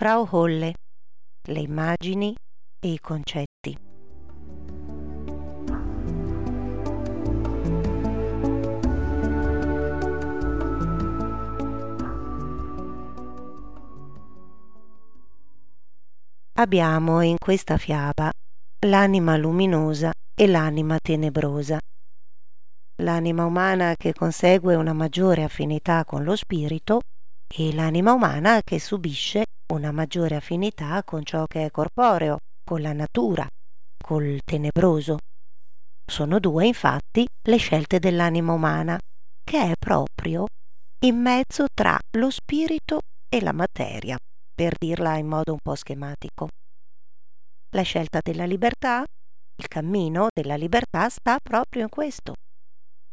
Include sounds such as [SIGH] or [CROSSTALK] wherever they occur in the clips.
Frau Holle, le immagini e i concetti. Abbiamo in questa fiaba l'anima luminosa e l'anima tenebrosa. L'anima umana che consegue una maggiore affinità con lo spirito e l'anima umana che subisce una maggiore affinità con ciò che è corporeo, con la natura, col tenebroso. Sono due, infatti, le scelte dell'anima umana, che è proprio in mezzo tra lo spirito e la materia, per dirla in modo un po' schematico. La scelta della libertà, il cammino della libertà sta proprio in questo,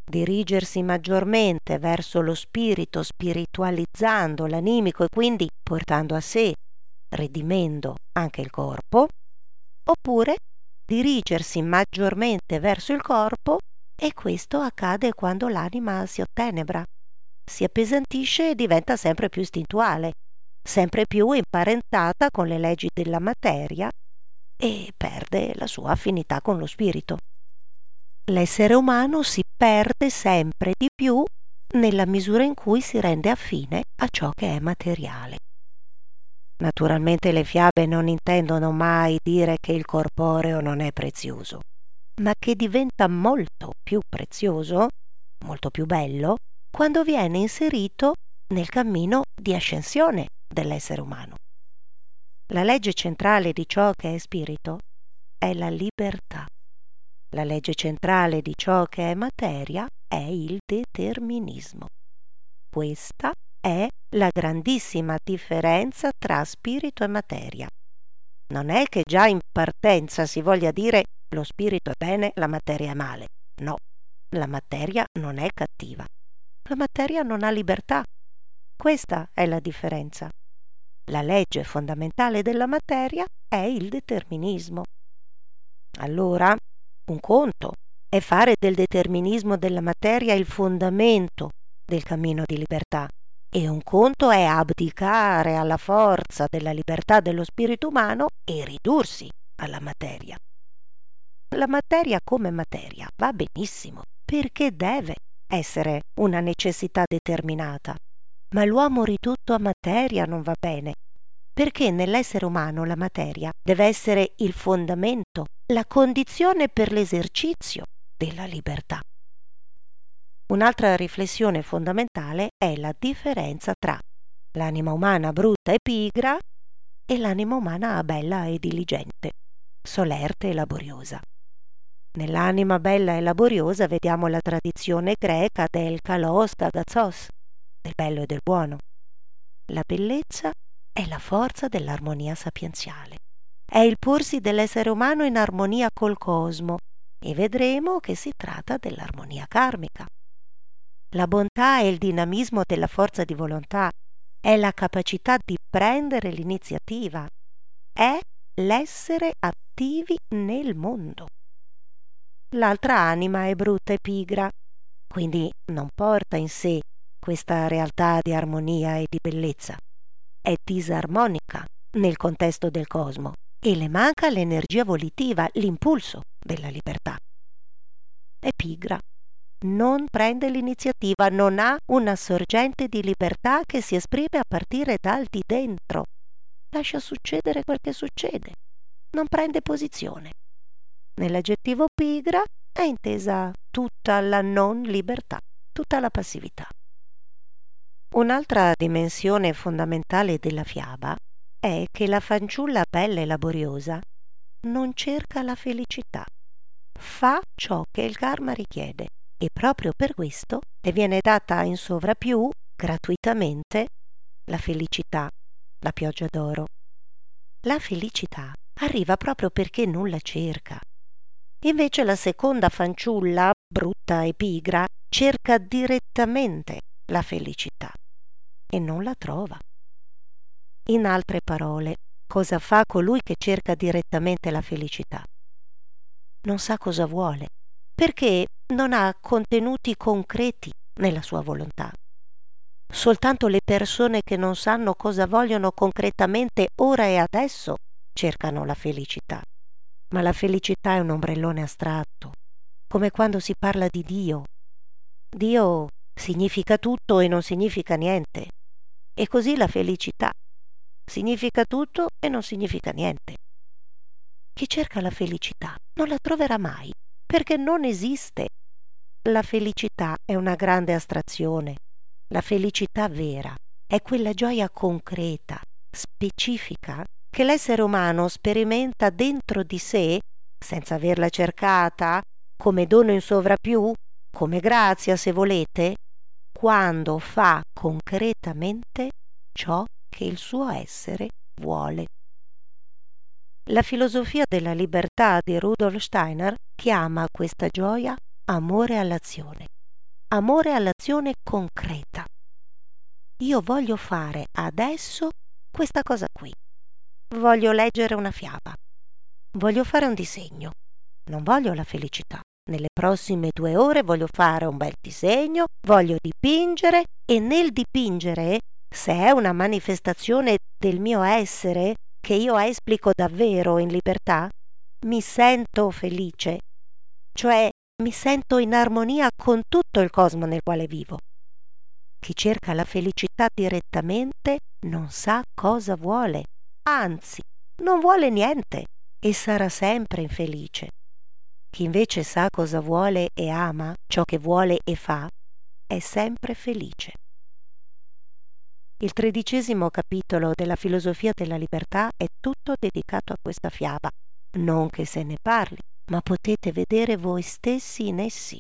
dirigersi maggiormente verso lo spirito, spiritualizzando l'animico e quindi portando a sé, redimendo anche il corpo, oppure dirigersi maggiormente verso il corpo e questo accade quando l'anima si ottenebra, si appesantisce e diventa sempre più istintuale, sempre più imparentata con le leggi della materia e perde la sua affinità con lo spirito l'essere umano si perde sempre di più nella misura in cui si rende affine a ciò che è materiale. Naturalmente le fiabe non intendono mai dire che il corporeo non è prezioso, ma che diventa molto più prezioso, molto più bello, quando viene inserito nel cammino di ascensione dell'essere umano. La legge centrale di ciò che è spirito è la libertà. La legge centrale di ciò che è materia è il determinismo. Questa è la grandissima differenza tra spirito e materia. Non è che già in partenza si voglia dire lo spirito è bene, la materia è male. No, la materia non è cattiva. La materia non ha libertà. Questa è la differenza. La legge fondamentale della materia è il determinismo. Allora, un conto è fare del determinismo della materia il fondamento del cammino di libertà e un conto è abdicare alla forza della libertà dello spirito umano e ridursi alla materia. La materia come materia va benissimo perché deve essere una necessità determinata, ma l'uomo ridotto a materia non va bene perché nell'essere umano la materia deve essere il fondamento, la condizione per l'esercizio della libertà. Un'altra riflessione fondamentale è la differenza tra l'anima umana brutta e pigra e l'anima umana bella e diligente, solerte e laboriosa. Nell'anima bella e laboriosa vediamo la tradizione greca del kalos gagazos, del bello e del buono. La bellezza è la forza dell'armonia sapienziale. È il porsi dell'essere umano in armonia col cosmo e vedremo che si tratta dell'armonia karmica. La bontà e il dinamismo della forza di volontà è la capacità di prendere l'iniziativa, è l'essere attivi nel mondo. L'altra anima è brutta e pigra, quindi non porta in sé questa realtà di armonia e di bellezza è disarmonica nel contesto del cosmo e le manca l'energia volitiva, l'impulso della libertà. È pigra, non prende l'iniziativa, non ha una sorgente di libertà che si esprime a partire dal di dentro. Lascia succedere quel che succede, non prende posizione. Nell'aggettivo pigra è intesa tutta la non libertà, tutta la passività. Un'altra dimensione fondamentale della fiaba è che la fanciulla bella e laboriosa non cerca la felicità, fa ciò che il karma richiede e proprio per questo le viene data in sovrappiù, gratuitamente, la felicità, la pioggia d'oro. La felicità arriva proprio perché non la cerca. Invece la seconda fanciulla, brutta e pigra, cerca direttamente la felicità e non la trova. In altre parole, cosa fa colui che cerca direttamente la felicità? Non sa cosa vuole, perché non ha contenuti concreti nella sua volontà. soltanto le persone che non sanno cosa vogliono concretamente ora e adesso cercano la felicità. Ma la felicità è un ombrellone astratto, come quando si parla di Dio. Dio significa tutto e non significa niente. E così la felicità significa tutto e non significa niente. Chi cerca la felicità non la troverà mai, perché non esiste. La felicità è una grande astrazione. La felicità vera è quella gioia concreta, specifica, che l'essere umano sperimenta dentro di sé, senza averla cercata, come dono in sovrappiù, come grazia se volete, quando fa concretamente ciò che il suo essere vuole. La filosofia della libertà di Rudolf Steiner chiama questa gioia amore all'azione, amore all'azione concreta. Io voglio fare adesso questa cosa qui. Voglio leggere una fiaba. Voglio fare un disegno. Non voglio la felicità. Nelle prossime due ore voglio fare un bel disegno, voglio dipingere e nel dipingere, se è una manifestazione del mio essere che io esplico davvero in libertà, mi sento felice, cioè mi sento in armonia con tutto il cosmo nel quale vivo. Chi cerca la felicità direttamente non sa cosa vuole anzi, non vuole niente e sarà sempre infelice. Chi invece sa cosa vuole e ama ciò che vuole e fa, è sempre felice. Il tredicesimo capitolo della filosofia della libertà è tutto dedicato a questa fiaba, non che se ne parli, ma potete vedere voi stessi in essi.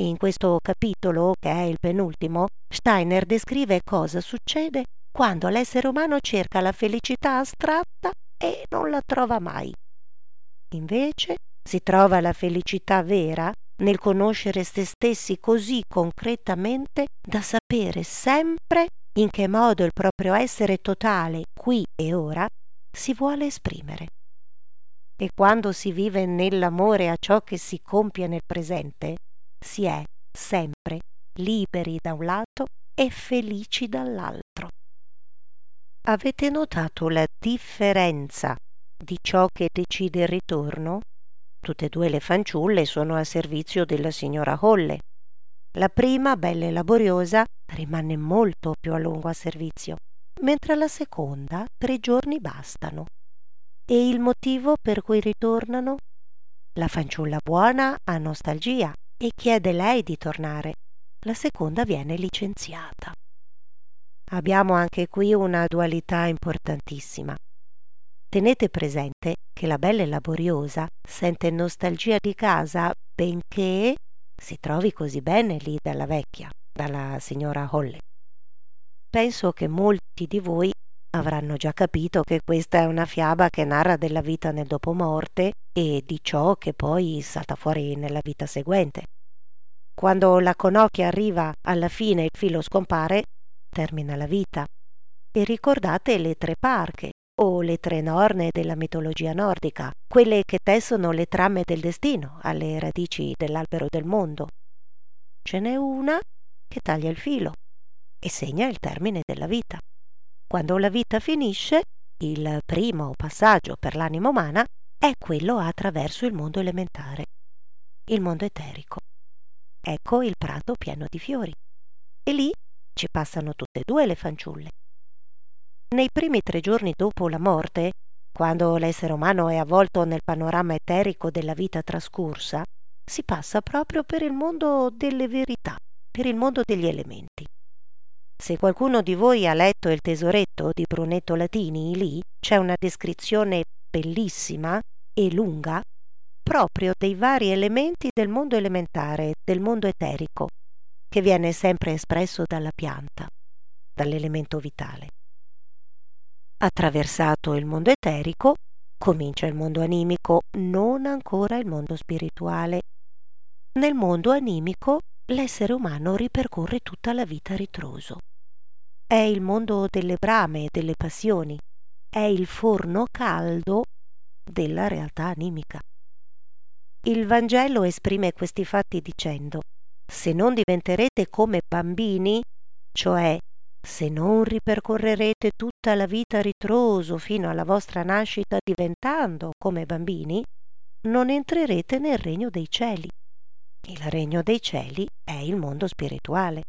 In questo capitolo, che è il penultimo, Steiner descrive cosa succede quando l'essere umano cerca la felicità astratta e non la trova mai. Invece si trova la felicità vera nel conoscere se stessi così concretamente da sapere sempre in che modo il proprio essere totale, qui e ora, si vuole esprimere. E quando si vive nell'amore a ciò che si compie nel presente, si è sempre liberi da un lato e felici dall'altro. Avete notato la differenza di ciò che decide il ritorno? Tutte e due le fanciulle sono al servizio della signora Holle. La prima, bella e laboriosa, rimane molto più a lungo a servizio, mentre la seconda tre giorni bastano. E il motivo per cui ritornano? La fanciulla buona ha nostalgia e chiede lei di tornare. La seconda viene licenziata. Abbiamo anche qui una dualità importantissima. Tenete presente che la bella e laboriosa sente nostalgia di casa benché si trovi così bene lì dalla vecchia, dalla signora Holle. Penso che molti di voi avranno già capito che questa è una fiaba che narra della vita nel dopomorte e di ciò che poi salta fuori nella vita seguente. Quando la conocchia arriva alla fine e il filo scompare, termina la vita. E ricordate le tre parche o le tre norne della mitologia nordica, quelle che tessono le trame del destino alle radici dell'albero del mondo. Ce n'è una che taglia il filo e segna il termine della vita. Quando la vita finisce, il primo passaggio per l'anima umana è quello attraverso il mondo elementare, il mondo eterico. Ecco il prato pieno di fiori. E lì ci passano tutte e due le fanciulle. Nei primi tre giorni dopo la morte, quando l'essere umano è avvolto nel panorama eterico della vita trascorsa, si passa proprio per il mondo delle verità, per il mondo degli elementi. Se qualcuno di voi ha letto Il tesoretto di Brunetto Latini, lì c'è una descrizione bellissima e lunga proprio dei vari elementi del mondo elementare, del mondo eterico, che viene sempre espresso dalla pianta, dall'elemento vitale. Attraversato il mondo eterico, comincia il mondo animico, non ancora il mondo spirituale. Nel mondo animico l'essere umano ripercorre tutta la vita ritroso. È il mondo delle brame e delle passioni, è il forno caldo della realtà animica. Il Vangelo esprime questi fatti dicendo se non diventerete come bambini, cioè se non ripercorrerete tutta la vita ritroso fino alla vostra nascita diventando come bambini, non entrerete nel regno dei cieli. Il regno dei cieli è il mondo spirituale.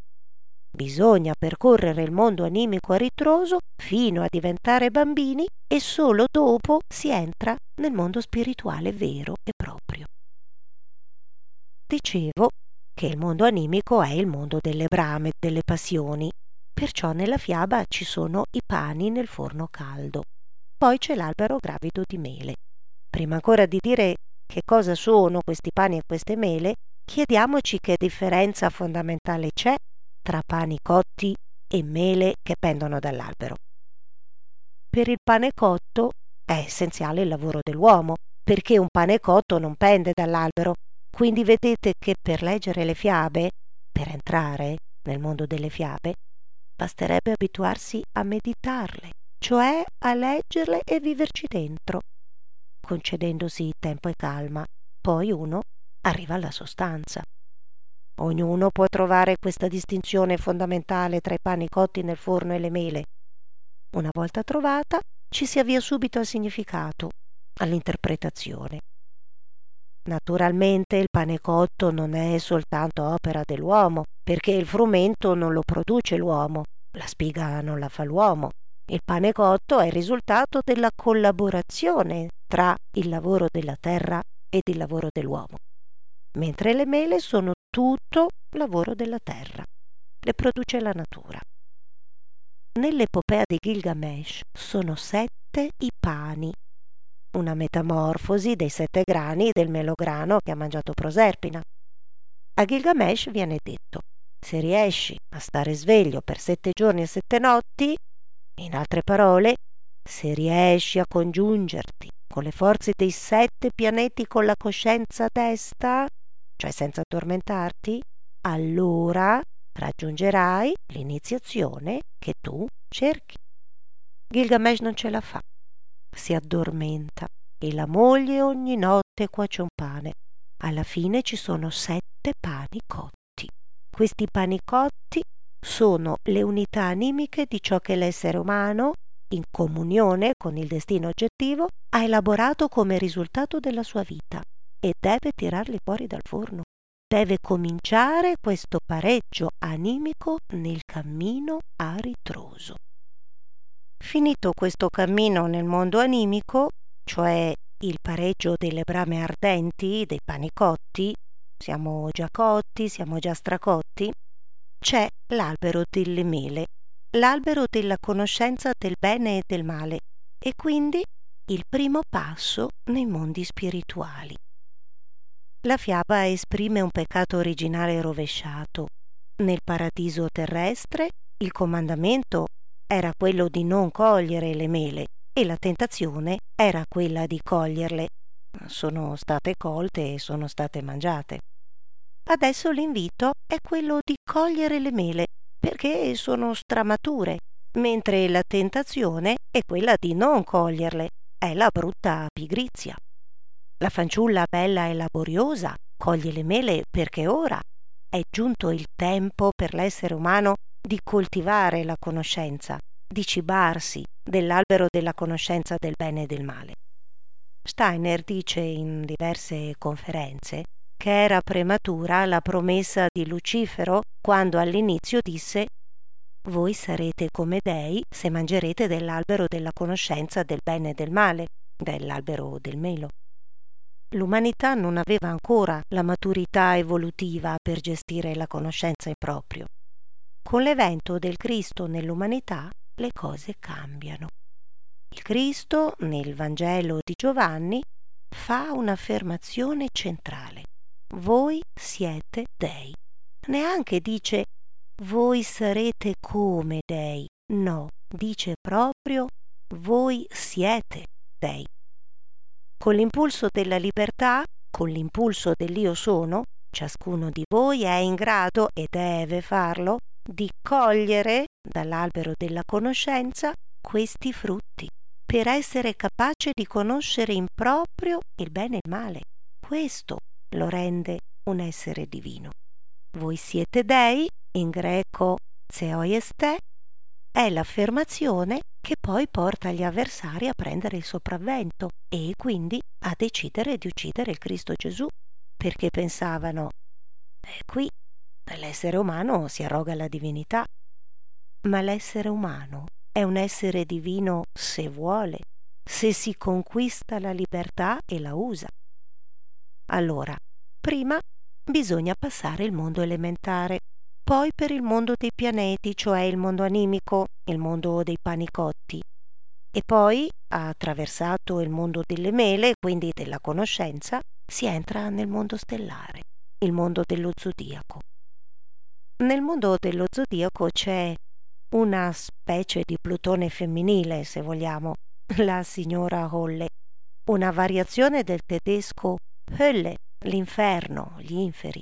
Bisogna percorrere il mondo animico a ritroso fino a diventare bambini e solo dopo si entra nel mondo spirituale vero e proprio. Dicevo che il mondo animico è il mondo delle brame, delle passioni, perciò nella fiaba ci sono i pani nel forno caldo. Poi c'è l'albero gravido di mele. Prima ancora di dire che cosa sono questi pani e queste mele, chiediamoci che differenza fondamentale c'è tra pani cotti e mele che pendono dall'albero. Per il pane cotto è essenziale il lavoro dell'uomo, perché un pane cotto non pende dall'albero. Quindi vedete che per leggere le fiabe, per entrare nel mondo delle fiabe, basterebbe abituarsi a meditarle, cioè a leggerle e viverci dentro, concedendosi tempo e calma. Poi uno arriva alla sostanza. Ognuno può trovare questa distinzione fondamentale tra i pani cotti nel forno e le mele. Una volta trovata, ci si avvia subito al significato, all'interpretazione. Naturalmente il pane cotto non è soltanto opera dell'uomo, perché il frumento non lo produce l'uomo, la spiga non la fa l'uomo. Il pane cotto è il risultato della collaborazione tra il lavoro della terra ed il lavoro dell'uomo mentre le mele sono tutto lavoro della terra. Le produce la natura. Nell'epopea di Gilgamesh sono sette i pani, una metamorfosi dei sette grani del melograno che ha mangiato Proserpina. A Gilgamesh viene detto, se riesci a stare sveglio per sette giorni e sette notti, in altre parole, se riesci a congiungerti con le forze dei sette pianeti con la coscienza testa, cioè senza addormentarti, allora raggiungerai l'iniziazione che tu cerchi. Gilgamesh non ce la fa, si addormenta e la moglie ogni notte cuoce un pane. Alla fine ci sono sette pani cotti. Questi pani cotti sono le unità animiche di ciò che l'essere umano, in comunione con il destino oggettivo, ha elaborato come risultato della sua vita e deve tirarli fuori dal forno. Deve cominciare questo pareggio animico nel cammino a ritroso. Finito questo cammino nel mondo animico, cioè il pareggio delle brame ardenti, dei pani cotti, siamo già cotti, siamo già stracotti, c'è l'albero delle mele, l'albero della conoscenza del bene e del male, e quindi il primo passo nei mondi spirituali. La fiaba esprime un peccato originale rovesciato. Nel paradiso terrestre il comandamento era quello di non cogliere le mele e la tentazione era quella di coglierle. Sono state colte e sono state mangiate. Adesso l'invito è quello di cogliere le mele perché sono stramature, mentre la tentazione è quella di non coglierle, è la brutta pigrizia. La fanciulla bella e laboriosa coglie le mele perché ora è giunto il tempo per l'essere umano di coltivare la conoscenza, di cibarsi dell'albero della conoscenza del bene e del male. Steiner dice in diverse conferenze che era prematura la promessa di Lucifero quando all'inizio disse voi sarete come dei se mangerete dell'albero della conoscenza del bene e del male, dell'albero del melo l'umanità non aveva ancora la maturità evolutiva per gestire la conoscenza in proprio. Con l'evento del Cristo nell'umanità le cose cambiano. Il Cristo, nel Vangelo di Giovanni, fa un'affermazione centrale. Voi siete dei. Neanche dice voi sarete come dei. No, dice proprio voi siete dei. Con l'impulso della libertà, con l'impulso dell'io sono, ciascuno di voi è in grado e deve farlo di cogliere dall'albero della conoscenza questi frutti per essere capace di conoscere in proprio il bene e il male. Questo lo rende un essere divino. Voi siete dei, in greco Zeoieste è l'affermazione che poi porta gli avversari a prendere il sopravvento e quindi a decidere di uccidere il Cristo Gesù, perché pensavano, eh, qui l'essere umano si arroga la divinità, ma l'essere umano è un essere divino se vuole, se si conquista la libertà e la usa. Allora, prima bisogna passare il mondo elementare, poi per il mondo dei pianeti, cioè il mondo animico, il mondo dei panicotti, e poi, attraversato il mondo delle mele, quindi della conoscenza, si entra nel mondo stellare, il mondo dello zodiaco. Nel mondo dello zodiaco c'è una specie di Plutone femminile, se vogliamo, [LAUGHS] la signora Holle, una variazione del tedesco Hölle, l'inferno, gli inferi.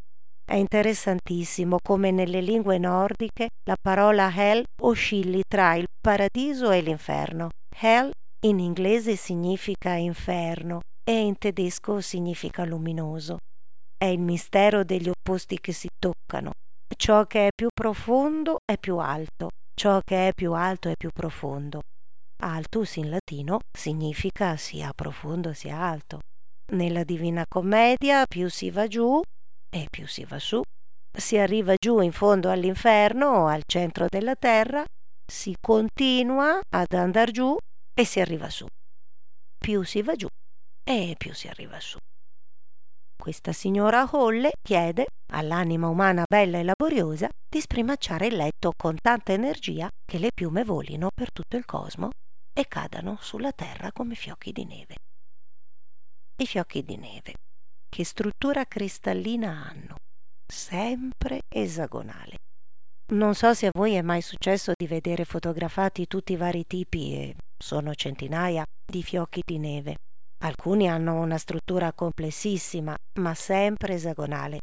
È interessantissimo come nelle lingue nordiche la parola hell oscilli tra il paradiso e l'inferno. Hell in inglese significa inferno e in tedesco significa luminoso. È il mistero degli opposti che si toccano. Ciò che è più profondo è più alto, ciò che è più alto è più profondo. Altus in latino significa sia profondo sia alto. Nella Divina Commedia più si va giù e più si va su. Si arriva giù in fondo all'inferno, al centro della terra, si continua ad andare giù e si arriva su. Più si va giù e più si arriva su. Questa signora Holle chiede all'anima umana bella e laboriosa di sprimacciare il letto con tanta energia che le piume volino per tutto il cosmo e cadano sulla terra come fiocchi di neve. I fiocchi di neve, che struttura cristallina hanno? Sempre esagonale. Non so se a voi è mai successo di vedere fotografati tutti i vari tipi, e sono centinaia, di fiocchi di neve. Alcuni hanno una struttura complessissima, ma sempre esagonale.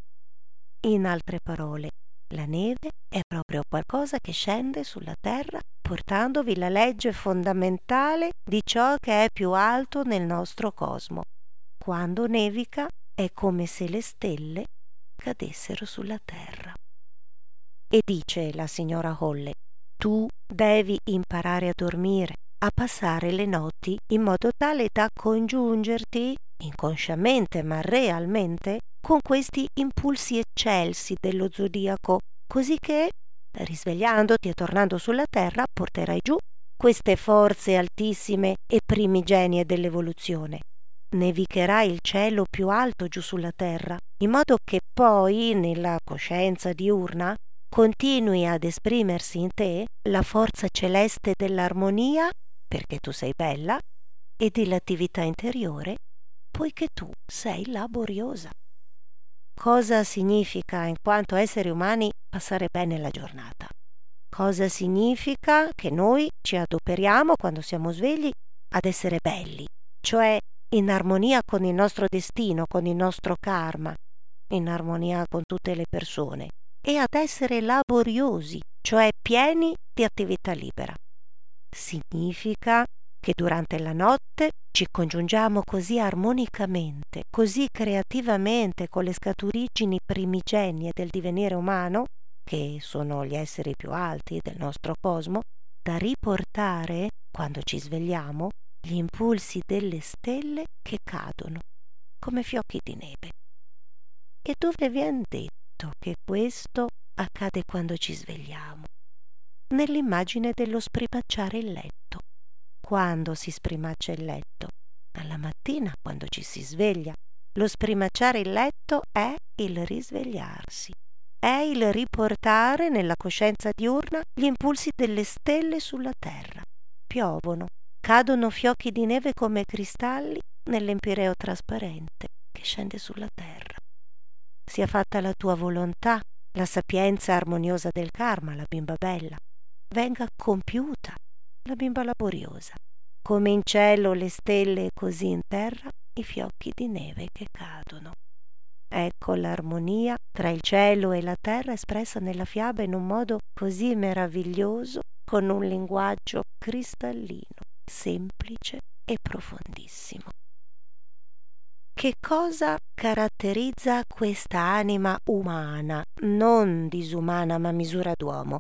In altre parole, la neve è proprio qualcosa che scende sulla terra portandovi la legge fondamentale di ciò che è più alto nel nostro cosmo. Quando nevica è come se le stelle cadessero sulla terra. E dice la signora Holle, tu devi imparare a dormire, a passare le notti in modo tale da congiungerti, inconsciamente ma realmente, con questi impulsi eccelsi dello zodiaco, così che, risvegliandoti e tornando sulla terra, porterai giù queste forze altissime e primigenie dell'evoluzione. Nevicherai il cielo più alto giù sulla terra, in modo che poi, nella coscienza diurna, continui ad esprimersi in te la forza celeste dell'armonia, perché tu sei bella, e dell'attività interiore, poiché tu sei laboriosa cosa significa in quanto esseri umani passare bene la giornata. Cosa significa che noi ci adoperiamo quando siamo svegli ad essere belli, cioè in armonia con il nostro destino, con il nostro karma, in armonia con tutte le persone e ad essere laboriosi, cioè pieni di attività libera. Significa che durante la notte ci congiungiamo così armonicamente, così creativamente con le scaturigini primigenie del divenire umano, che sono gli esseri più alti del nostro cosmo, da riportare, quando ci svegliamo, gli impulsi delle stelle che cadono, come fiocchi di neve. E dove viene detto che questo accade quando ci svegliamo? Nell'immagine dello spripacciare il letto quando si sprimaccia il letto? Alla mattina, quando ci si sveglia. Lo sprimacciare il letto è il risvegliarsi, è il riportare nella coscienza diurna gli impulsi delle stelle sulla terra. Piovono, cadono fiocchi di neve come cristalli nell'empireo trasparente che scende sulla terra. Sia fatta la tua volontà, la sapienza armoniosa del karma, la bimba bella, venga compiuta la bimba laboriosa. Come in cielo le stelle, così in terra i fiocchi di neve che cadono. Ecco l'armonia tra il cielo e la terra espressa nella fiaba in un modo così meraviglioso, con un linguaggio cristallino, semplice e profondissimo. Che cosa caratterizza questa anima umana, non disumana ma misura d'uomo?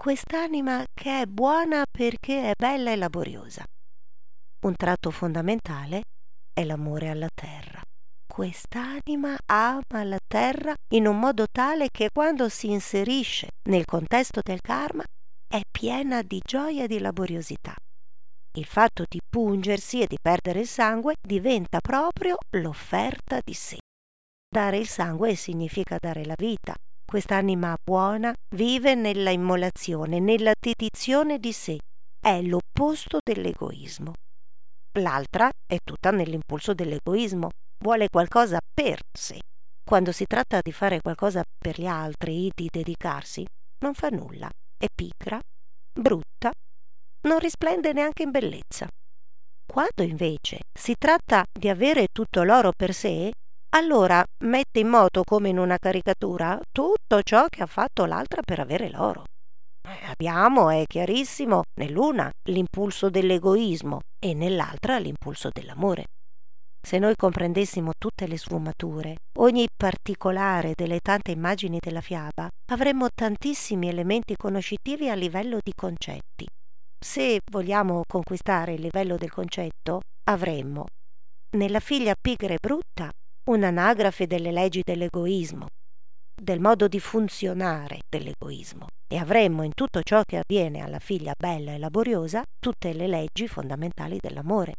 quest'anima che è buona perché è bella e laboriosa. Un tratto fondamentale è l'amore alla terra. Quest'anima ama la terra in un modo tale che quando si inserisce nel contesto del karma è piena di gioia e di laboriosità. Il fatto di pungersi e di perdere il sangue diventa proprio l'offerta di sé. Dare il sangue significa dare la vita. Quest'anima buona vive nella immolazione, nella dedizione di sé. È l'opposto dell'egoismo. L'altra è tutta nell'impulso dell'egoismo, vuole qualcosa per sé. Quando si tratta di fare qualcosa per gli altri, di dedicarsi, non fa nulla, è pigra, brutta non risplende neanche in bellezza. Quando invece si tratta di avere tutto l'oro per sé, allora mette in moto come in una caricatura tutto ciò che ha fatto l'altra per avere l'oro. Eh, abbiamo, è chiarissimo, nell'una l'impulso dell'egoismo e nell'altra l'impulso dell'amore. Se noi comprendessimo tutte le sfumature, ogni particolare delle tante immagini della fiaba, avremmo tantissimi elementi conoscitivi a livello di concetti se vogliamo conquistare il livello del concetto, avremmo nella figlia pigra e brutta un'anagrafe delle leggi dell'egoismo, del modo di funzionare dell'egoismo e avremmo in tutto ciò che avviene alla figlia bella e laboriosa tutte le leggi fondamentali dell'amore.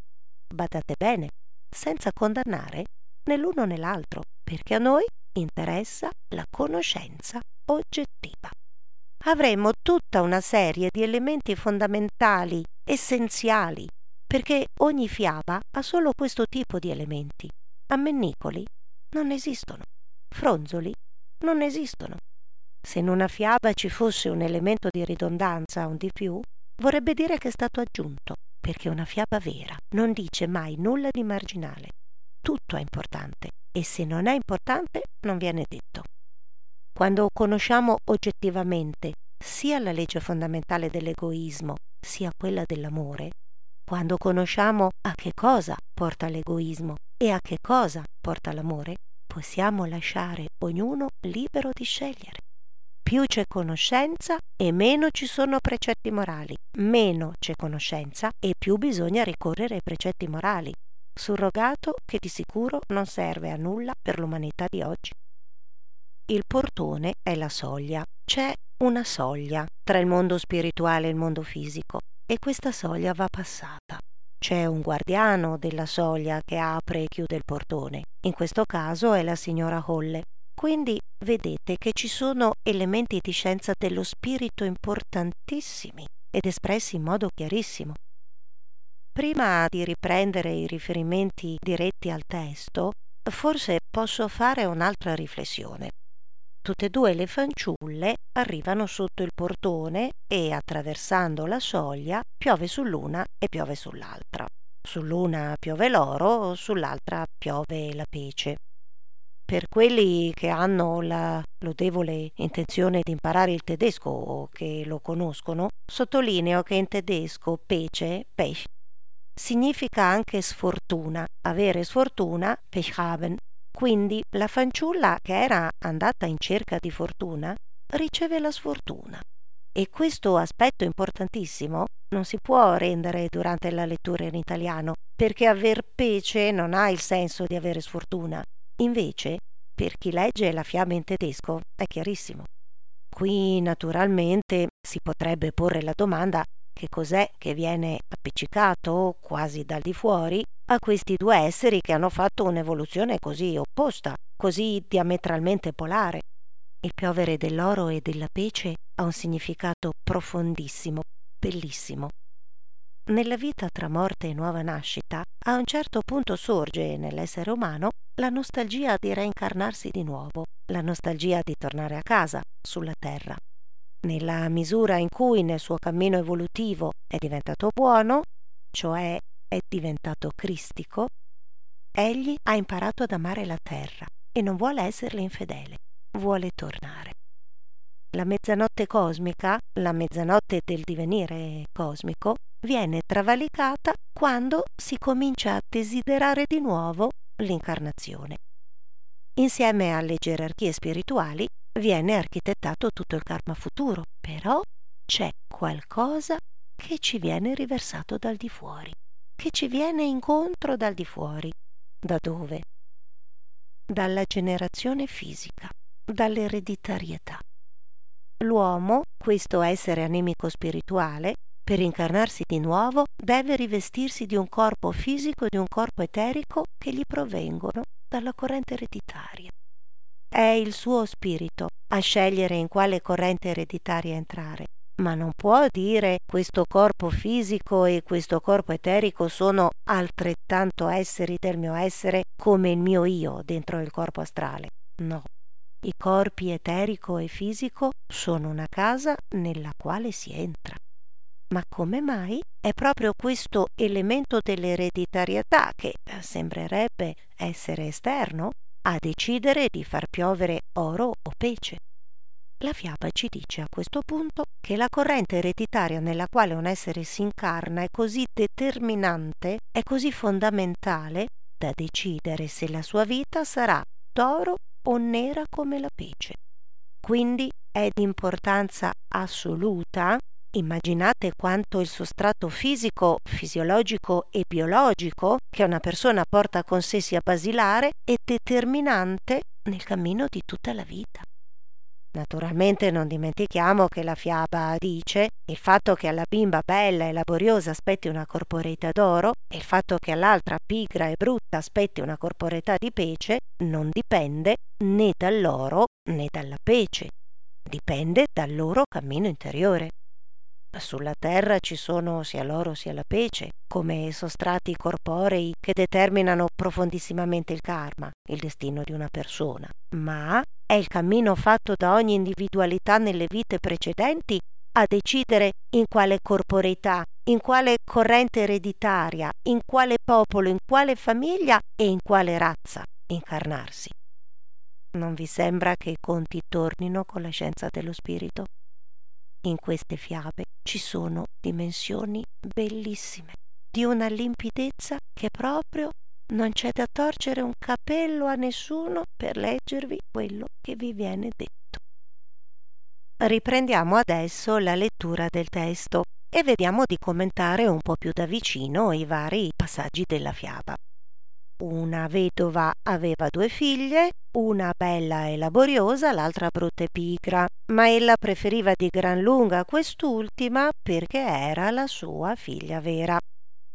Badate bene, senza condannare né l'uno né l'altro, perché a noi interessa la conoscenza oggettiva avremmo tutta una serie di elementi fondamentali, essenziali, perché ogni fiaba ha solo questo tipo di elementi. Ammennicoli non esistono, fronzoli non esistono. Se in una fiaba ci fosse un elemento di ridondanza, un di più, vorrebbe dire che è stato aggiunto, perché una fiaba vera non dice mai nulla di marginale. Tutto è importante e se non è importante non viene detto. Quando conosciamo oggettivamente sia la legge fondamentale dell'egoismo sia quella dell'amore, quando conosciamo a che cosa porta l'egoismo e a che cosa porta l'amore, possiamo lasciare ognuno libero di scegliere. Più c'è conoscenza e meno ci sono precetti morali. Meno c'è conoscenza e più bisogna ricorrere ai precetti morali, surrogato che di sicuro non serve a nulla per l'umanità di oggi. Il portone è la soglia. C'è una soglia tra il mondo spirituale e il mondo fisico e questa soglia va passata. C'è un guardiano della soglia che apre e chiude il portone. In questo caso è la signora Holle. Quindi vedete che ci sono elementi di scienza dello spirito importantissimi ed espressi in modo chiarissimo. Prima di riprendere i riferimenti diretti al testo, forse posso fare un'altra riflessione. Tutte e due le fanciulle arrivano sotto il portone e, attraversando la soglia, piove sull'una e piove sull'altra. Sull'una piove l'oro, sull'altra piove la pece. Per quelli che hanno la lodevole intenzione di imparare il tedesco o che lo conoscono, sottolineo che in tedesco pece, pech, significa anche sfortuna. Avere sfortuna, Pech haben, quindi la fanciulla che era andata in cerca di fortuna riceve la sfortuna. E questo aspetto importantissimo non si può rendere durante la lettura in italiano, perché aver pece non ha il senso di avere sfortuna. Invece, per chi legge la fiaba in tedesco, è chiarissimo. Qui naturalmente si potrebbe porre la domanda che cos'è che viene appiccicato quasi dal di fuori a questi due esseri che hanno fatto un'evoluzione così opposta, così diametralmente polare. Il piovere dell'oro e della pece ha un significato profondissimo, bellissimo. Nella vita tra morte e nuova nascita, a un certo punto sorge nell'essere umano la nostalgia di reincarnarsi di nuovo, la nostalgia di tornare a casa, sulla terra. Nella misura in cui nel suo cammino evolutivo è diventato buono, cioè è diventato cristico, egli ha imparato ad amare la terra e non vuole esserle infedele, vuole tornare. La mezzanotte cosmica, la mezzanotte del divenire cosmico, viene travalicata quando si comincia a desiderare di nuovo l'incarnazione. Insieme alle gerarchie spirituali viene architettato tutto il karma futuro, però c'è qualcosa che ci viene riversato dal di fuori, che ci viene incontro dal di fuori. Da dove? Dalla generazione fisica, dall'ereditarietà. L'uomo, questo essere anemico spirituale, per incarnarsi di nuovo deve rivestirsi di un corpo fisico e di un corpo eterico che gli provengono dalla corrente ereditaria. È il suo spirito a scegliere in quale corrente ereditaria entrare, ma non può dire questo corpo fisico e questo corpo eterico sono altrettanto esseri del mio essere come il mio io dentro il corpo astrale. No. I corpi eterico e fisico sono una casa nella quale si entra. Ma come mai? È proprio questo elemento dell'ereditarietà che eh, sembrerebbe essere esterno a decidere di far piovere oro o pece. La fiaba ci dice a questo punto che la corrente ereditaria nella quale un essere si incarna è così determinante, è così fondamentale da decidere se la sua vita sarà d'oro o nera come la pece. Quindi è di importanza assoluta Immaginate quanto il sostrato fisico, fisiologico e biologico che una persona porta con sé sia basilare e determinante nel cammino di tutta la vita. Naturalmente non dimentichiamo che la fiaba dice il fatto che alla bimba bella e laboriosa aspetti una corporeità d'oro e il fatto che all'altra pigra e brutta aspetti una corporeità di pece non dipende né dall'oro né dalla pece, dipende dal loro cammino interiore. Sulla terra ci sono sia l'oro sia la pece, come sostrati corporei che determinano profondissimamente il karma, il destino di una persona. Ma è il cammino fatto da ogni individualità nelle vite precedenti a decidere in quale corporeità, in quale corrente ereditaria, in quale popolo, in quale famiglia e in quale razza incarnarsi. Non vi sembra che i conti tornino con la scienza dello spirito? In queste fiabe ci sono dimensioni bellissime, di una limpidezza che proprio non c'è da torcere un capello a nessuno per leggervi quello che vi viene detto. Riprendiamo adesso la lettura del testo e vediamo di commentare un po' più da vicino i vari passaggi della fiaba. Una vedova aveva due figlie, una bella e laboriosa, l'altra brutta e pigra, ma ella preferiva di gran lunga quest'ultima perché era la sua figlia vera.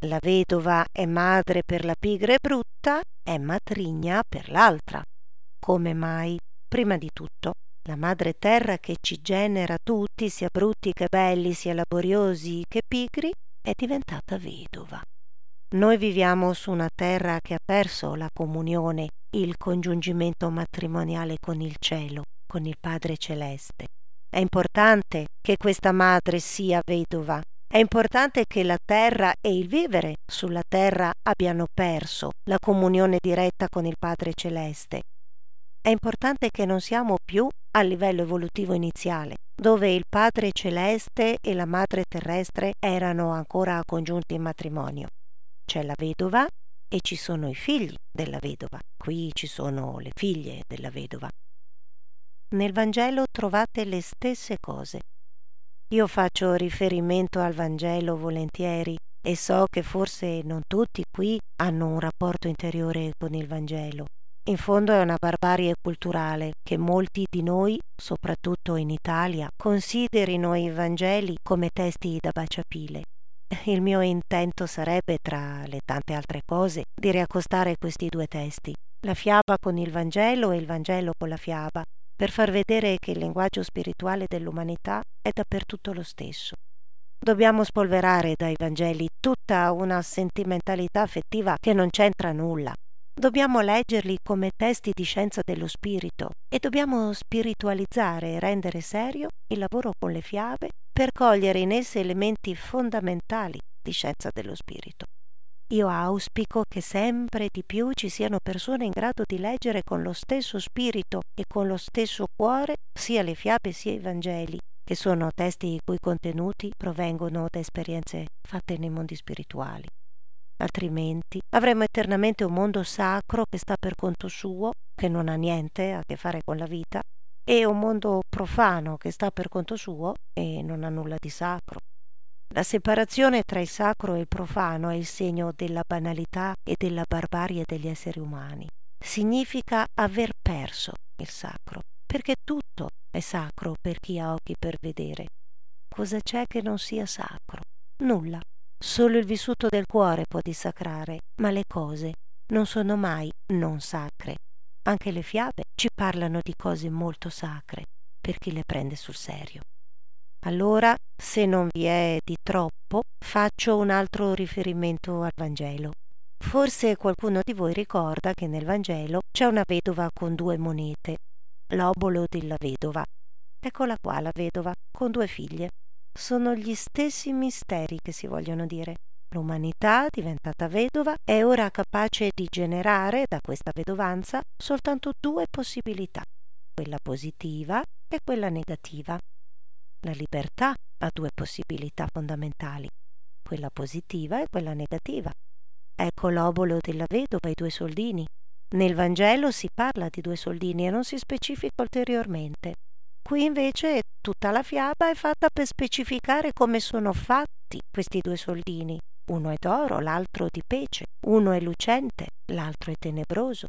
La vedova è madre per la pigra e brutta, è matrigna per l'altra. Come mai? Prima di tutto, la madre terra che ci genera tutti, sia brutti che belli, sia laboriosi che pigri, è diventata vedova. Noi viviamo su una terra che ha perso la comunione, il congiungimento matrimoniale con il cielo, con il Padre Celeste. È importante che questa madre sia vedova. È importante che la terra e il vivere sulla terra abbiano perso la comunione diretta con il Padre Celeste. È importante che non siamo più al livello evolutivo iniziale, dove il Padre Celeste e la Madre Terrestre erano ancora congiunti in matrimonio c'è la vedova e ci sono i figli della vedova. Qui ci sono le figlie della vedova. Nel Vangelo trovate le stesse cose. Io faccio riferimento al Vangelo volentieri e so che forse non tutti qui hanno un rapporto interiore con il Vangelo. In fondo è una barbarie culturale che molti di noi, soprattutto in Italia, considerino i Vangeli come testi da baciapile il mio intento sarebbe, tra le tante altre cose, di riaccostare questi due testi, la fiaba con il Vangelo e il Vangelo con la fiaba, per far vedere che il linguaggio spirituale dell'umanità è dappertutto lo stesso. Dobbiamo spolverare dai Vangeli tutta una sentimentalità affettiva che non c'entra nulla. Dobbiamo leggerli come testi di scienza dello spirito e dobbiamo spiritualizzare e rendere serio il lavoro con le fiabe per cogliere in esse elementi fondamentali di scienza dello spirito. Io auspico che sempre di più ci siano persone in grado di leggere con lo stesso spirito e con lo stesso cuore sia le fiabe sia i Vangeli, che sono testi i cui contenuti provengono da esperienze fatte nei mondi spirituali. Altrimenti avremo eternamente un mondo sacro che sta per conto suo, che non ha niente a che fare con la vita, e un mondo profano che sta per conto suo e non ha nulla di sacro. La separazione tra il sacro e il profano è il segno della banalità e della barbarie degli esseri umani. Significa aver perso il sacro, perché tutto è sacro per chi ha occhi per vedere. Cosa c'è che non sia sacro? Nulla. Solo il vissuto del cuore può dissacrare, ma le cose non sono mai non sacre. Anche le fiabe ci parlano di cose molto sacre per chi le prende sul serio. Allora, se non vi è di troppo, faccio un altro riferimento al Vangelo. Forse qualcuno di voi ricorda che nel Vangelo c'è una vedova con due monete, l'obolo della vedova. Eccola qua la vedova, con due figlie. Sono gli stessi misteri che si vogliono dire. L'umanità, diventata vedova, è ora capace di generare da questa vedovanza soltanto due possibilità, quella positiva e quella negativa. La libertà ha due possibilità fondamentali, quella positiva e quella negativa. Ecco l'obolo della vedova e i due soldini. Nel Vangelo si parla di due soldini e non si specifica ulteriormente. Qui invece tutta la fiaba è fatta per specificare come sono fatti questi due soldini. Uno è d'oro, l'altro di pece, uno è lucente, l'altro è tenebroso.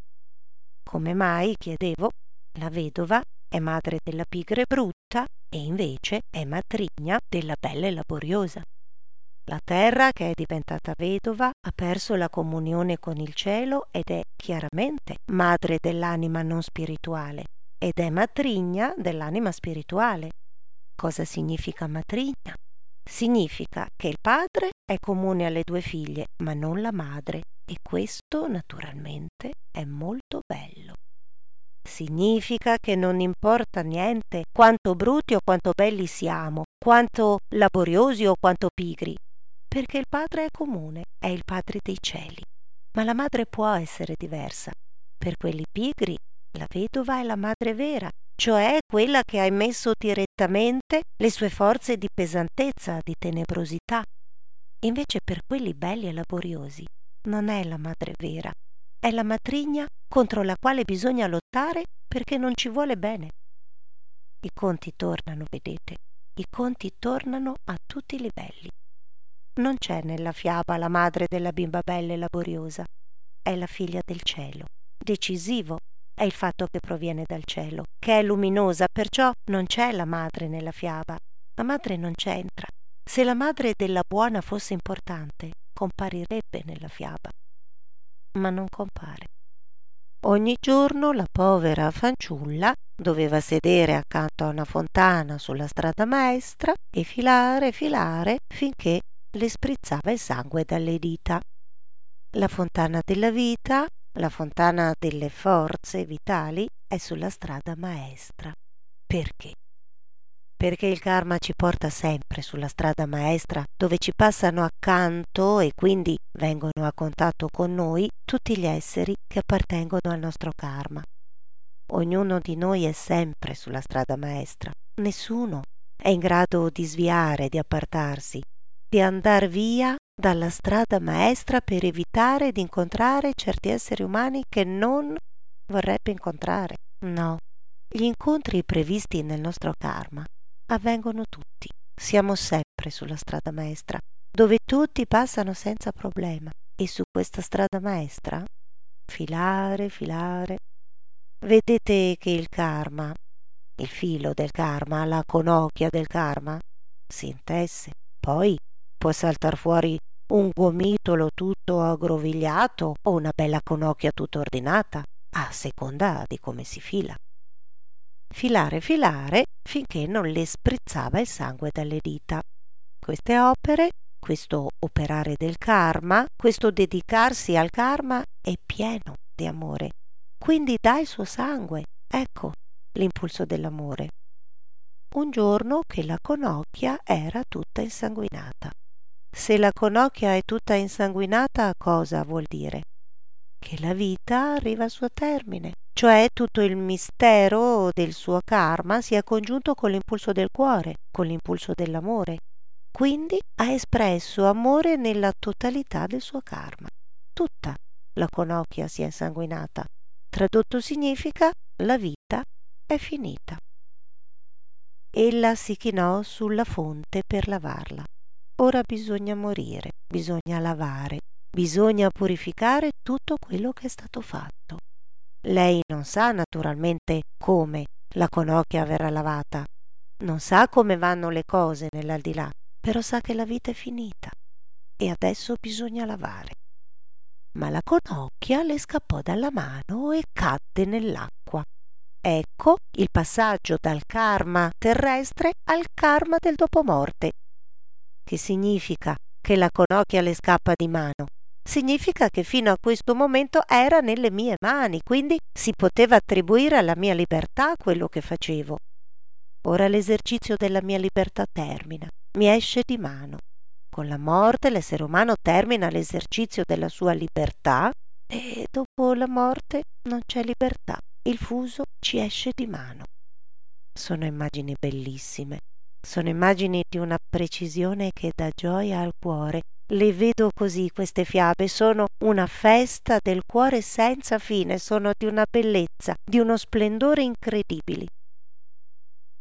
Come mai, chiedevo, la vedova è madre della pigra e brutta e invece è matrigna della bella e laboriosa. La terra, che è diventata vedova, ha perso la comunione con il cielo ed è chiaramente madre dell'anima non spirituale ed è matrigna dell'anima spirituale. Cosa significa matrigna? Significa che il padre è comune alle due figlie, ma non la madre, e questo naturalmente è molto bello. Significa che non importa niente quanto brutti o quanto belli siamo, quanto laboriosi o quanto pigri, perché il Padre è comune, è il Padre dei cieli. Ma la madre può essere diversa. Per quelli pigri, la vedova è la madre vera, cioè quella che ha emesso direttamente le sue forze di pesantezza, di tenebrosità. Invece per quelli belli e laboriosi non è la madre vera, è la matrigna contro la quale bisogna lottare perché non ci vuole bene. I conti tornano, vedete, i conti tornano a tutti i livelli. Non c'è nella fiaba la madre della bimba bella e laboriosa, è la figlia del cielo. Decisivo è il fatto che proviene dal cielo, che è luminosa, perciò non c'è la madre nella fiaba. La madre non c'entra. Se la madre della buona fosse importante, comparirebbe nella fiaba. Ma non compare. Ogni giorno la povera fanciulla doveva sedere accanto a una fontana sulla strada maestra e filare, filare finché le sprizzava il sangue dalle dita. La fontana della vita, la fontana delle forze vitali, è sulla strada maestra. Perché? Perché il karma ci porta sempre sulla strada maestra dove ci passano accanto e quindi vengono a contatto con noi tutti gli esseri che appartengono al nostro karma. Ognuno di noi è sempre sulla strada maestra. Nessuno è in grado di sviare, di appartarsi, di andar via dalla strada maestra per evitare di incontrare certi esseri umani che non vorrebbe incontrare. No, gli incontri previsti nel nostro karma avvengono tutti. Siamo sempre sulla strada maestra, dove tutti passano senza problema. E su questa strada maestra filare, filare. Vedete che il karma, il filo del karma, la conocchia del karma, si intesse. Poi può saltar fuori un gomitolo tutto aggrovigliato o una bella conocchia tutta ordinata, a seconda di come si fila. Filare, filare, finché non le sprizzava il sangue dalle dita. Queste opere, questo operare del karma, questo dedicarsi al karma è pieno di amore. Quindi dà il suo sangue. Ecco l'impulso dell'amore. Un giorno che la conocchia era tutta insanguinata. Se la conocchia è tutta insanguinata, cosa vuol dire? Che la vita arriva al suo termine, cioè tutto il mistero del suo karma si è congiunto con l'impulso del cuore, con l'impulso dell'amore. Quindi ha espresso amore nella totalità del suo karma. Tutta la conocchia si è insanguinata. Tradotto significa la vita è finita. ella si chinò sulla fonte per lavarla. Ora bisogna morire, bisogna lavare, bisogna purificare tutto quello che è stato fatto. Lei non sa naturalmente come la conocchia verrà lavata, non sa come vanno le cose nell'aldilà, però sa che la vita è finita e adesso bisogna lavare. Ma la conocchia le scappò dalla mano e cadde nell'acqua. Ecco il passaggio dal karma terrestre al karma del dopomorte. Che significa che la conocchia le scappa di mano? Significa che fino a questo momento era nelle mie mani, quindi si poteva attribuire alla mia libertà quello che facevo. Ora l'esercizio della mia libertà termina, mi esce di mano. Con la morte l'essere umano termina l'esercizio della sua libertà e dopo la morte non c'è libertà, il fuso ci esce di mano. Sono immagini bellissime, sono immagini di una precisione che dà gioia al cuore. Le vedo così queste fiabe, sono una festa del cuore senza fine, sono di una bellezza, di uno splendore incredibili.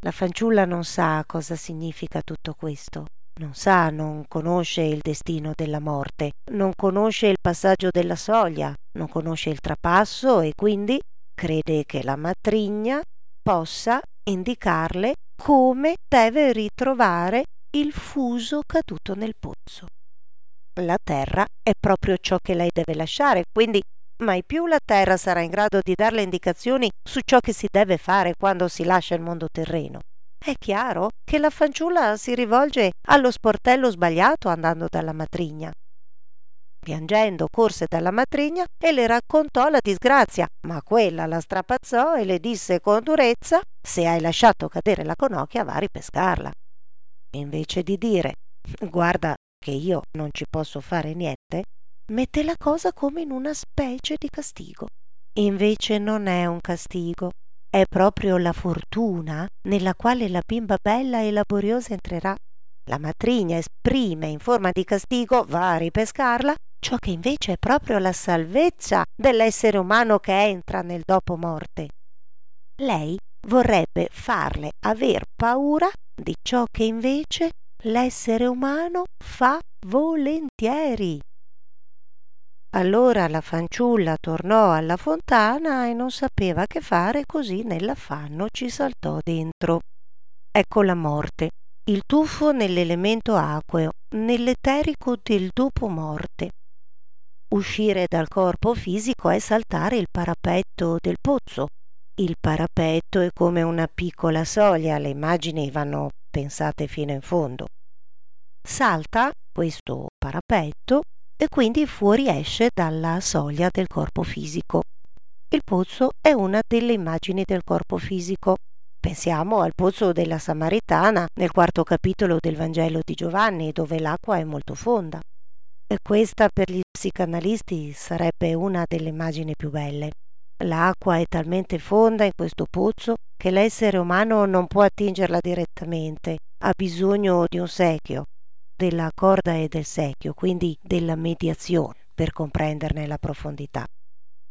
La fanciulla non sa cosa significa tutto questo. Non sa, non conosce il destino della morte, non conosce il passaggio della soglia, non conosce il trapasso e quindi crede che la matrigna possa indicarle come deve ritrovare il fuso caduto nel pozzo. La terra è proprio ciò che lei deve lasciare, quindi mai più la terra sarà in grado di darle indicazioni su ciò che si deve fare quando si lascia il mondo terreno. È chiaro che la fanciulla si rivolge allo sportello sbagliato andando dalla matrigna. Piangendo corse dalla matrigna e le raccontò la disgrazia, ma quella la strapazzò e le disse con durezza se hai lasciato cadere la conocchia va a ripescarla. Invece di dire guarda che io non ci posso fare niente, mette la cosa come in una specie di castigo. Invece non è un castigo, è proprio la fortuna nella quale la bimba bella e laboriosa entrerà. La matrigna esprime in forma di castigo, va a ripescarla, ciò che invece è proprio la salvezza dell'essere umano che entra nel dopo morte. Lei vorrebbe farle aver paura di ciò che invece l'essere umano fa volentieri. Allora la fanciulla tornò alla fontana e non sapeva che fare, così nell'affanno ci saltò dentro. Ecco la morte, il tuffo nell'elemento acqueo, nell'eterico del dopo morte. Uscire dal corpo fisico è saltare il parapetto del pozzo. Il parapetto è come una piccola soglia, le immagini vanno pensate fino in fondo. Salta questo parapetto e quindi fuoriesce dalla soglia del corpo fisico. Il pozzo è una delle immagini del corpo fisico. Pensiamo al pozzo della Samaritana nel quarto capitolo del Vangelo di Giovanni, dove l'acqua è molto fonda. E questa per gli psicanalisti sarebbe una delle immagini più belle. L'acqua è talmente fonda in questo pozzo che l'essere umano non può attingerla direttamente, ha bisogno di un secchio, della corda e del secchio, quindi della mediazione per comprenderne la profondità.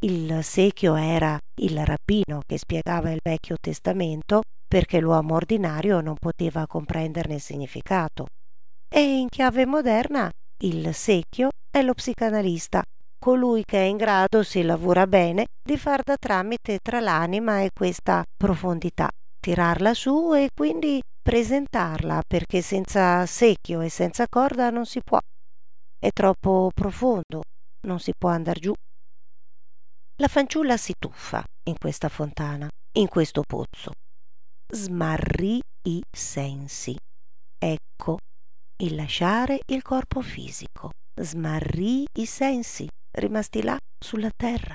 Il secchio era il rabbino che spiegava il Vecchio Testamento perché l'uomo ordinario non poteva comprenderne il significato. E in chiave moderna il secchio è lo psicanalista, colui che è in grado, se lavora bene, di far da tramite tra l'anima e questa profondità, tirarla su e quindi presentarla perché senza secchio e senza corda non si può. È troppo profondo, non si può andare giù. La fanciulla si tuffa in questa fontana, in questo pozzo. Smarrì i sensi. Ecco il lasciare il corpo fisico. Smarrì i sensi, rimasti là sulla terra.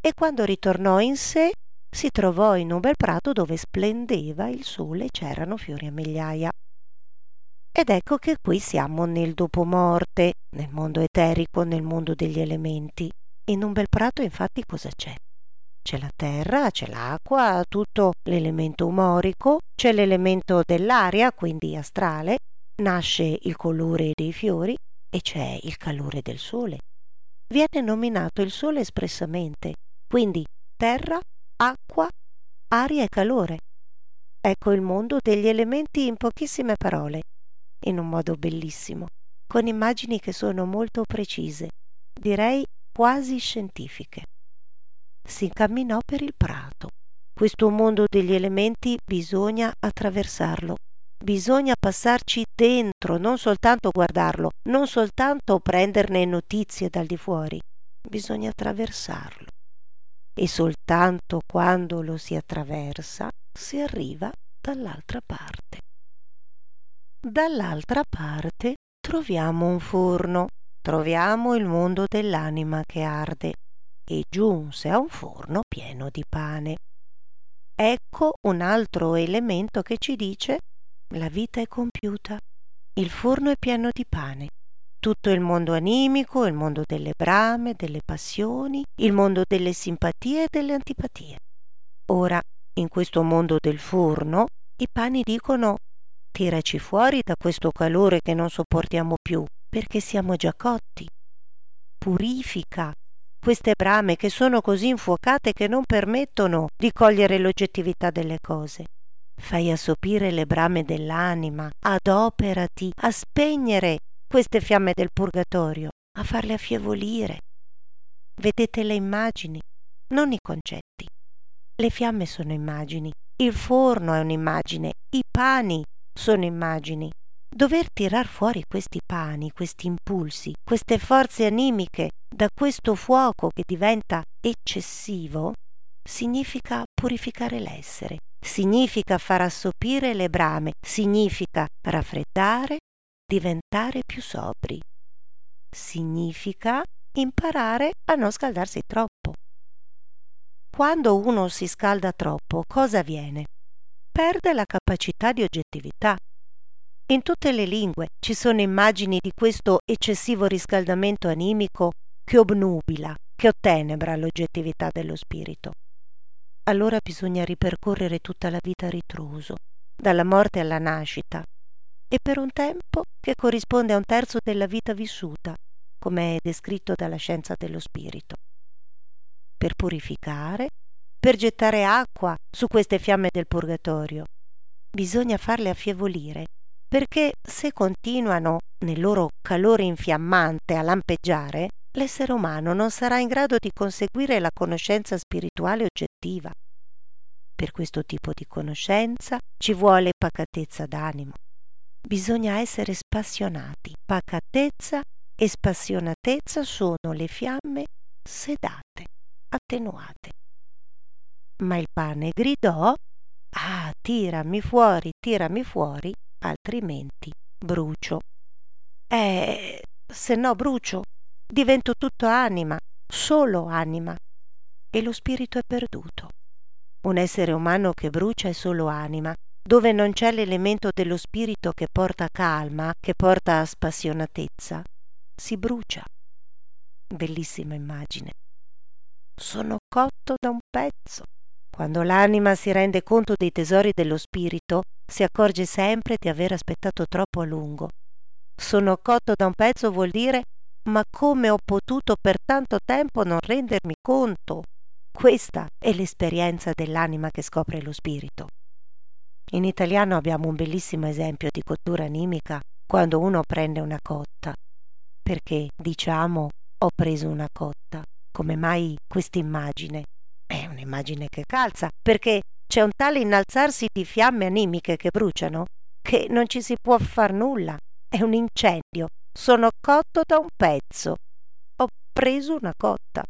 E quando ritornò in sé, si trovò in un bel prato dove splendeva il sole e c'erano fiori a migliaia. Ed ecco che qui siamo nel dopomorte, nel mondo eterico, nel mondo degli elementi. In un bel prato infatti cosa c'è? C'è la terra, c'è l'acqua, tutto l'elemento umorico, c'è l'elemento dell'aria, quindi astrale, nasce il colore dei fiori e c'è il calore del sole. Viene nominato il sole espressamente, quindi terra, acqua, aria e calore. Ecco il mondo degli elementi in pochissime parole, in un modo bellissimo, con immagini che sono molto precise, direi quasi scientifiche. Si camminò per il prato. Questo mondo degli elementi bisogna attraversarlo, bisogna passarci dentro, non soltanto guardarlo, non soltanto prenderne notizie dal di fuori, bisogna attraversarlo. E soltanto quando lo si attraversa si arriva dall'altra parte. Dall'altra parte troviamo un forno, troviamo il mondo dell'anima che arde e giunse a un forno pieno di pane. Ecco un altro elemento che ci dice la vita è compiuta, il forno è pieno di pane. Tutto il mondo animico, il mondo delle brame, delle passioni, il mondo delle simpatie e delle antipatie. Ora, in questo mondo del forno, i pani dicono tiraci fuori da questo calore che non sopportiamo più, perché siamo già cotti. Purifica queste brame che sono così infuocate che non permettono di cogliere l'oggettività delle cose. Fai assopire le brame dell'anima, adoperati a spegnere queste fiamme del purgatorio, a farle affievolire. Vedete le immagini, non i concetti. Le fiamme sono immagini, il forno è un'immagine, i pani sono immagini. Dover tirar fuori questi pani, questi impulsi, queste forze animiche da questo fuoco che diventa eccessivo, significa purificare l'essere, significa far assopire le brame, significa raffreddare, diventare più sobri, significa imparare a non scaldarsi troppo. Quando uno si scalda troppo, cosa avviene? Perde la capacità di oggettività. In tutte le lingue ci sono immagini di questo eccessivo riscaldamento animico che obnubila, che ottenebra l'oggettività dello spirito. Allora bisogna ripercorrere tutta la vita a ritroso, dalla morte alla nascita, e per un tempo che corrisponde a un terzo della vita vissuta, come è descritto dalla scienza dello spirito per purificare, per gettare acqua su queste fiamme del purgatorio. Bisogna farle affievolire, perché se continuano nel loro calore infiammante a lampeggiare, l'essere umano non sarà in grado di conseguire la conoscenza spirituale oggettiva. Per questo tipo di conoscenza ci vuole pacatezza d'animo. Bisogna essere spassionati. Pacatezza e spassionatezza sono le fiamme sedate attenuate. Ma il pane gridò Ah, tirami fuori, tirami fuori, altrimenti brucio. Eh, se no brucio, divento tutto anima, solo anima, e lo spirito è perduto. Un essere umano che brucia è solo anima, dove non c'è l'elemento dello spirito che porta calma, che porta spassionatezza, si brucia. Bellissima immagine sono cotto da un pezzo. Quando l'anima si rende conto dei tesori dello spirito, si accorge sempre di aver aspettato troppo a lungo. Sono cotto da un pezzo vuol dire ma come ho potuto per tanto tempo non rendermi conto? Questa è l'esperienza dell'anima che scopre lo spirito. In italiano abbiamo un bellissimo esempio di cottura animica quando uno prende una cotta, perché diciamo ho preso una cotta come mai questa immagine? È un'immagine che calza, perché c'è un tale innalzarsi di fiamme animiche che bruciano che non ci si può far nulla. È un incendio. Sono cotto da un pezzo. Ho preso una cotta.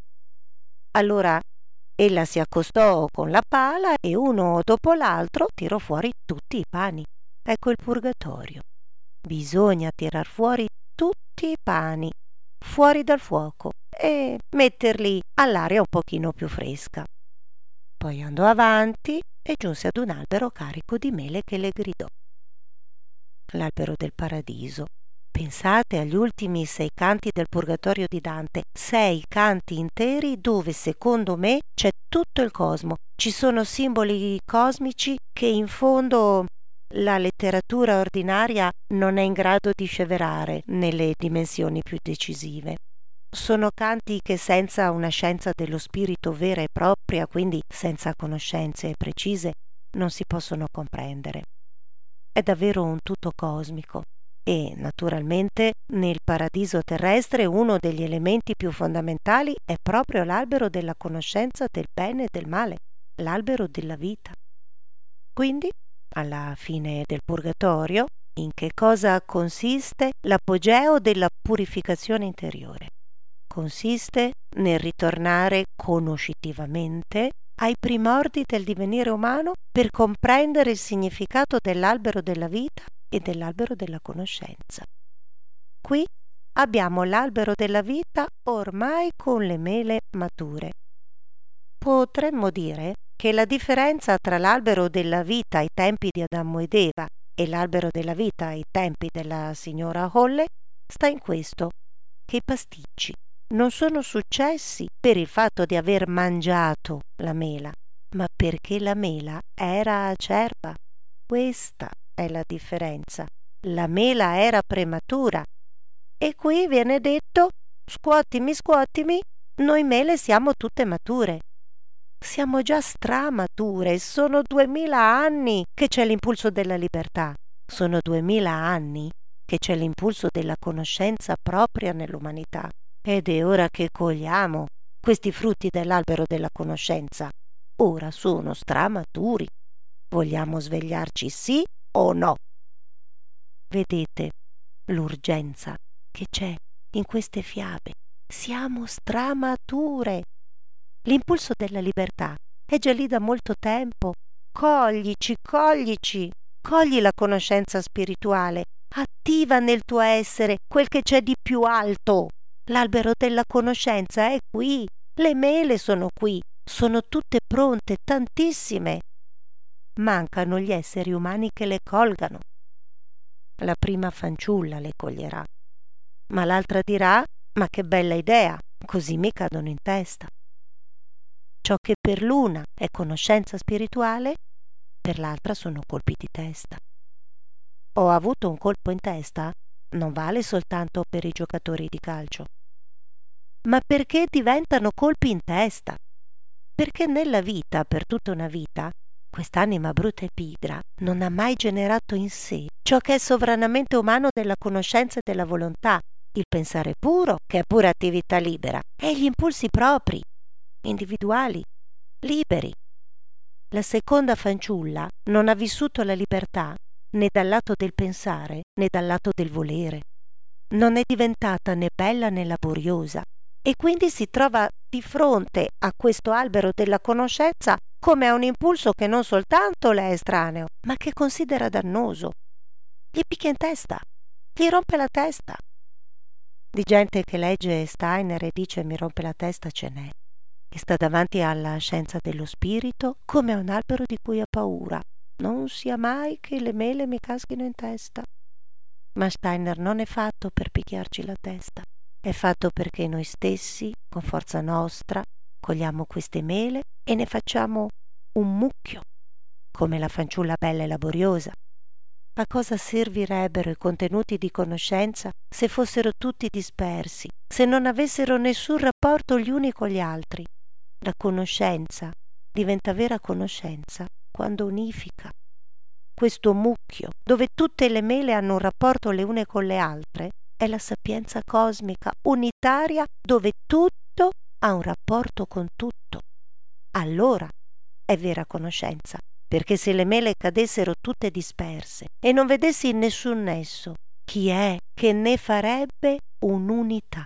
Allora ella si accostò con la pala e uno dopo l'altro tirò fuori tutti i pani. Ecco il purgatorio. Bisogna tirar fuori tutti i pani, fuori dal fuoco, e metterli all'aria un pochino più fresca. Poi andò avanti e giunse ad un albero carico di mele che le gridò. L'albero del paradiso. Pensate agli ultimi sei canti del Purgatorio di Dante, sei canti interi dove secondo me c'è tutto il cosmo, ci sono simboli cosmici che in fondo la letteratura ordinaria non è in grado di sceverare nelle dimensioni più decisive. Sono canti che senza una scienza dello spirito vera e propria, quindi senza conoscenze precise, non si possono comprendere. È davvero un tutto cosmico e, naturalmente, nel paradiso terrestre uno degli elementi più fondamentali è proprio l'albero della conoscenza del bene e del male, l'albero della vita. Quindi, alla fine del purgatorio, in che cosa consiste l'apogeo della purificazione interiore? Consiste nel ritornare conoscitivamente ai primordi del divenire umano per comprendere il significato dell'albero della vita e dell'albero della conoscenza. Qui abbiamo l'albero della vita ormai con le mele mature. Potremmo dire che la differenza tra l'albero della vita ai tempi di Adamo ed Eva e l'albero della vita ai tempi della signora Holle sta in questo, che i pasticci non sono successi per il fatto di aver mangiato la mela, ma perché la mela era acerba. Questa è la differenza. La mela era prematura. E qui viene detto, scuotimi, scuotimi, noi mele siamo tutte mature. Siamo già stramature, sono duemila anni che c'è l'impulso della libertà. Sono duemila anni che c'è l'impulso della conoscenza propria nell'umanità. Ed è ora che cogliamo questi frutti dell'albero della conoscenza. Ora sono stramaturi. Vogliamo svegliarci sì o no? Vedete l'urgenza che c'è in queste fiabe. Siamo stramature. L'impulso della libertà è già lì da molto tempo. Coglici, coglici. Cogli la conoscenza spirituale. Attiva nel tuo essere quel che c'è di più alto. L'albero della conoscenza è qui, le mele sono qui, sono tutte pronte, tantissime. Mancano gli esseri umani che le colgano. La prima fanciulla le coglierà, ma l'altra dirà ma che bella idea, così mi cadono in testa. Ciò che per l'una è conoscenza spirituale, per l'altra sono colpi di testa. Ho avuto un colpo in testa? non vale soltanto per i giocatori di calcio, ma perché diventano colpi in testa. Perché nella vita, per tutta una vita, quest'anima brutta e pigra non ha mai generato in sé ciò che è sovranamente umano della conoscenza e della volontà, il pensare puro, che è pura attività libera, e gli impulsi propri, individuali, liberi. La seconda fanciulla non ha vissuto la libertà né dal lato del pensare né dal lato del volere. Non è diventata né bella né laboriosa e quindi si trova di fronte a questo albero della conoscenza come a un impulso che non soltanto le è estraneo, ma che considera dannoso. Gli picchia in testa, gli rompe la testa. Di gente che legge Steiner e dice mi rompe la testa ce n'è, che sta davanti alla scienza dello spirito come a un albero di cui ha paura, non sia mai che le mele mi caschino in testa. Ma Steiner non è fatto per picchiarci la testa, è fatto perché noi stessi, con forza nostra, cogliamo queste mele e ne facciamo un mucchio, come la fanciulla bella e laboriosa. A cosa servirebbero i contenuti di conoscenza se fossero tutti dispersi, se non avessero nessun rapporto gli uni con gli altri? La conoscenza diventa vera conoscenza quando unifica. Questo mucchio, dove tutte le mele hanno un rapporto le une con le altre, è la sapienza cosmica unitaria dove tutto ha un rapporto con tutto. Allora è vera conoscenza, perché se le mele cadessero tutte disperse e non vedessi nessun nesso, chi è che ne farebbe un'unità?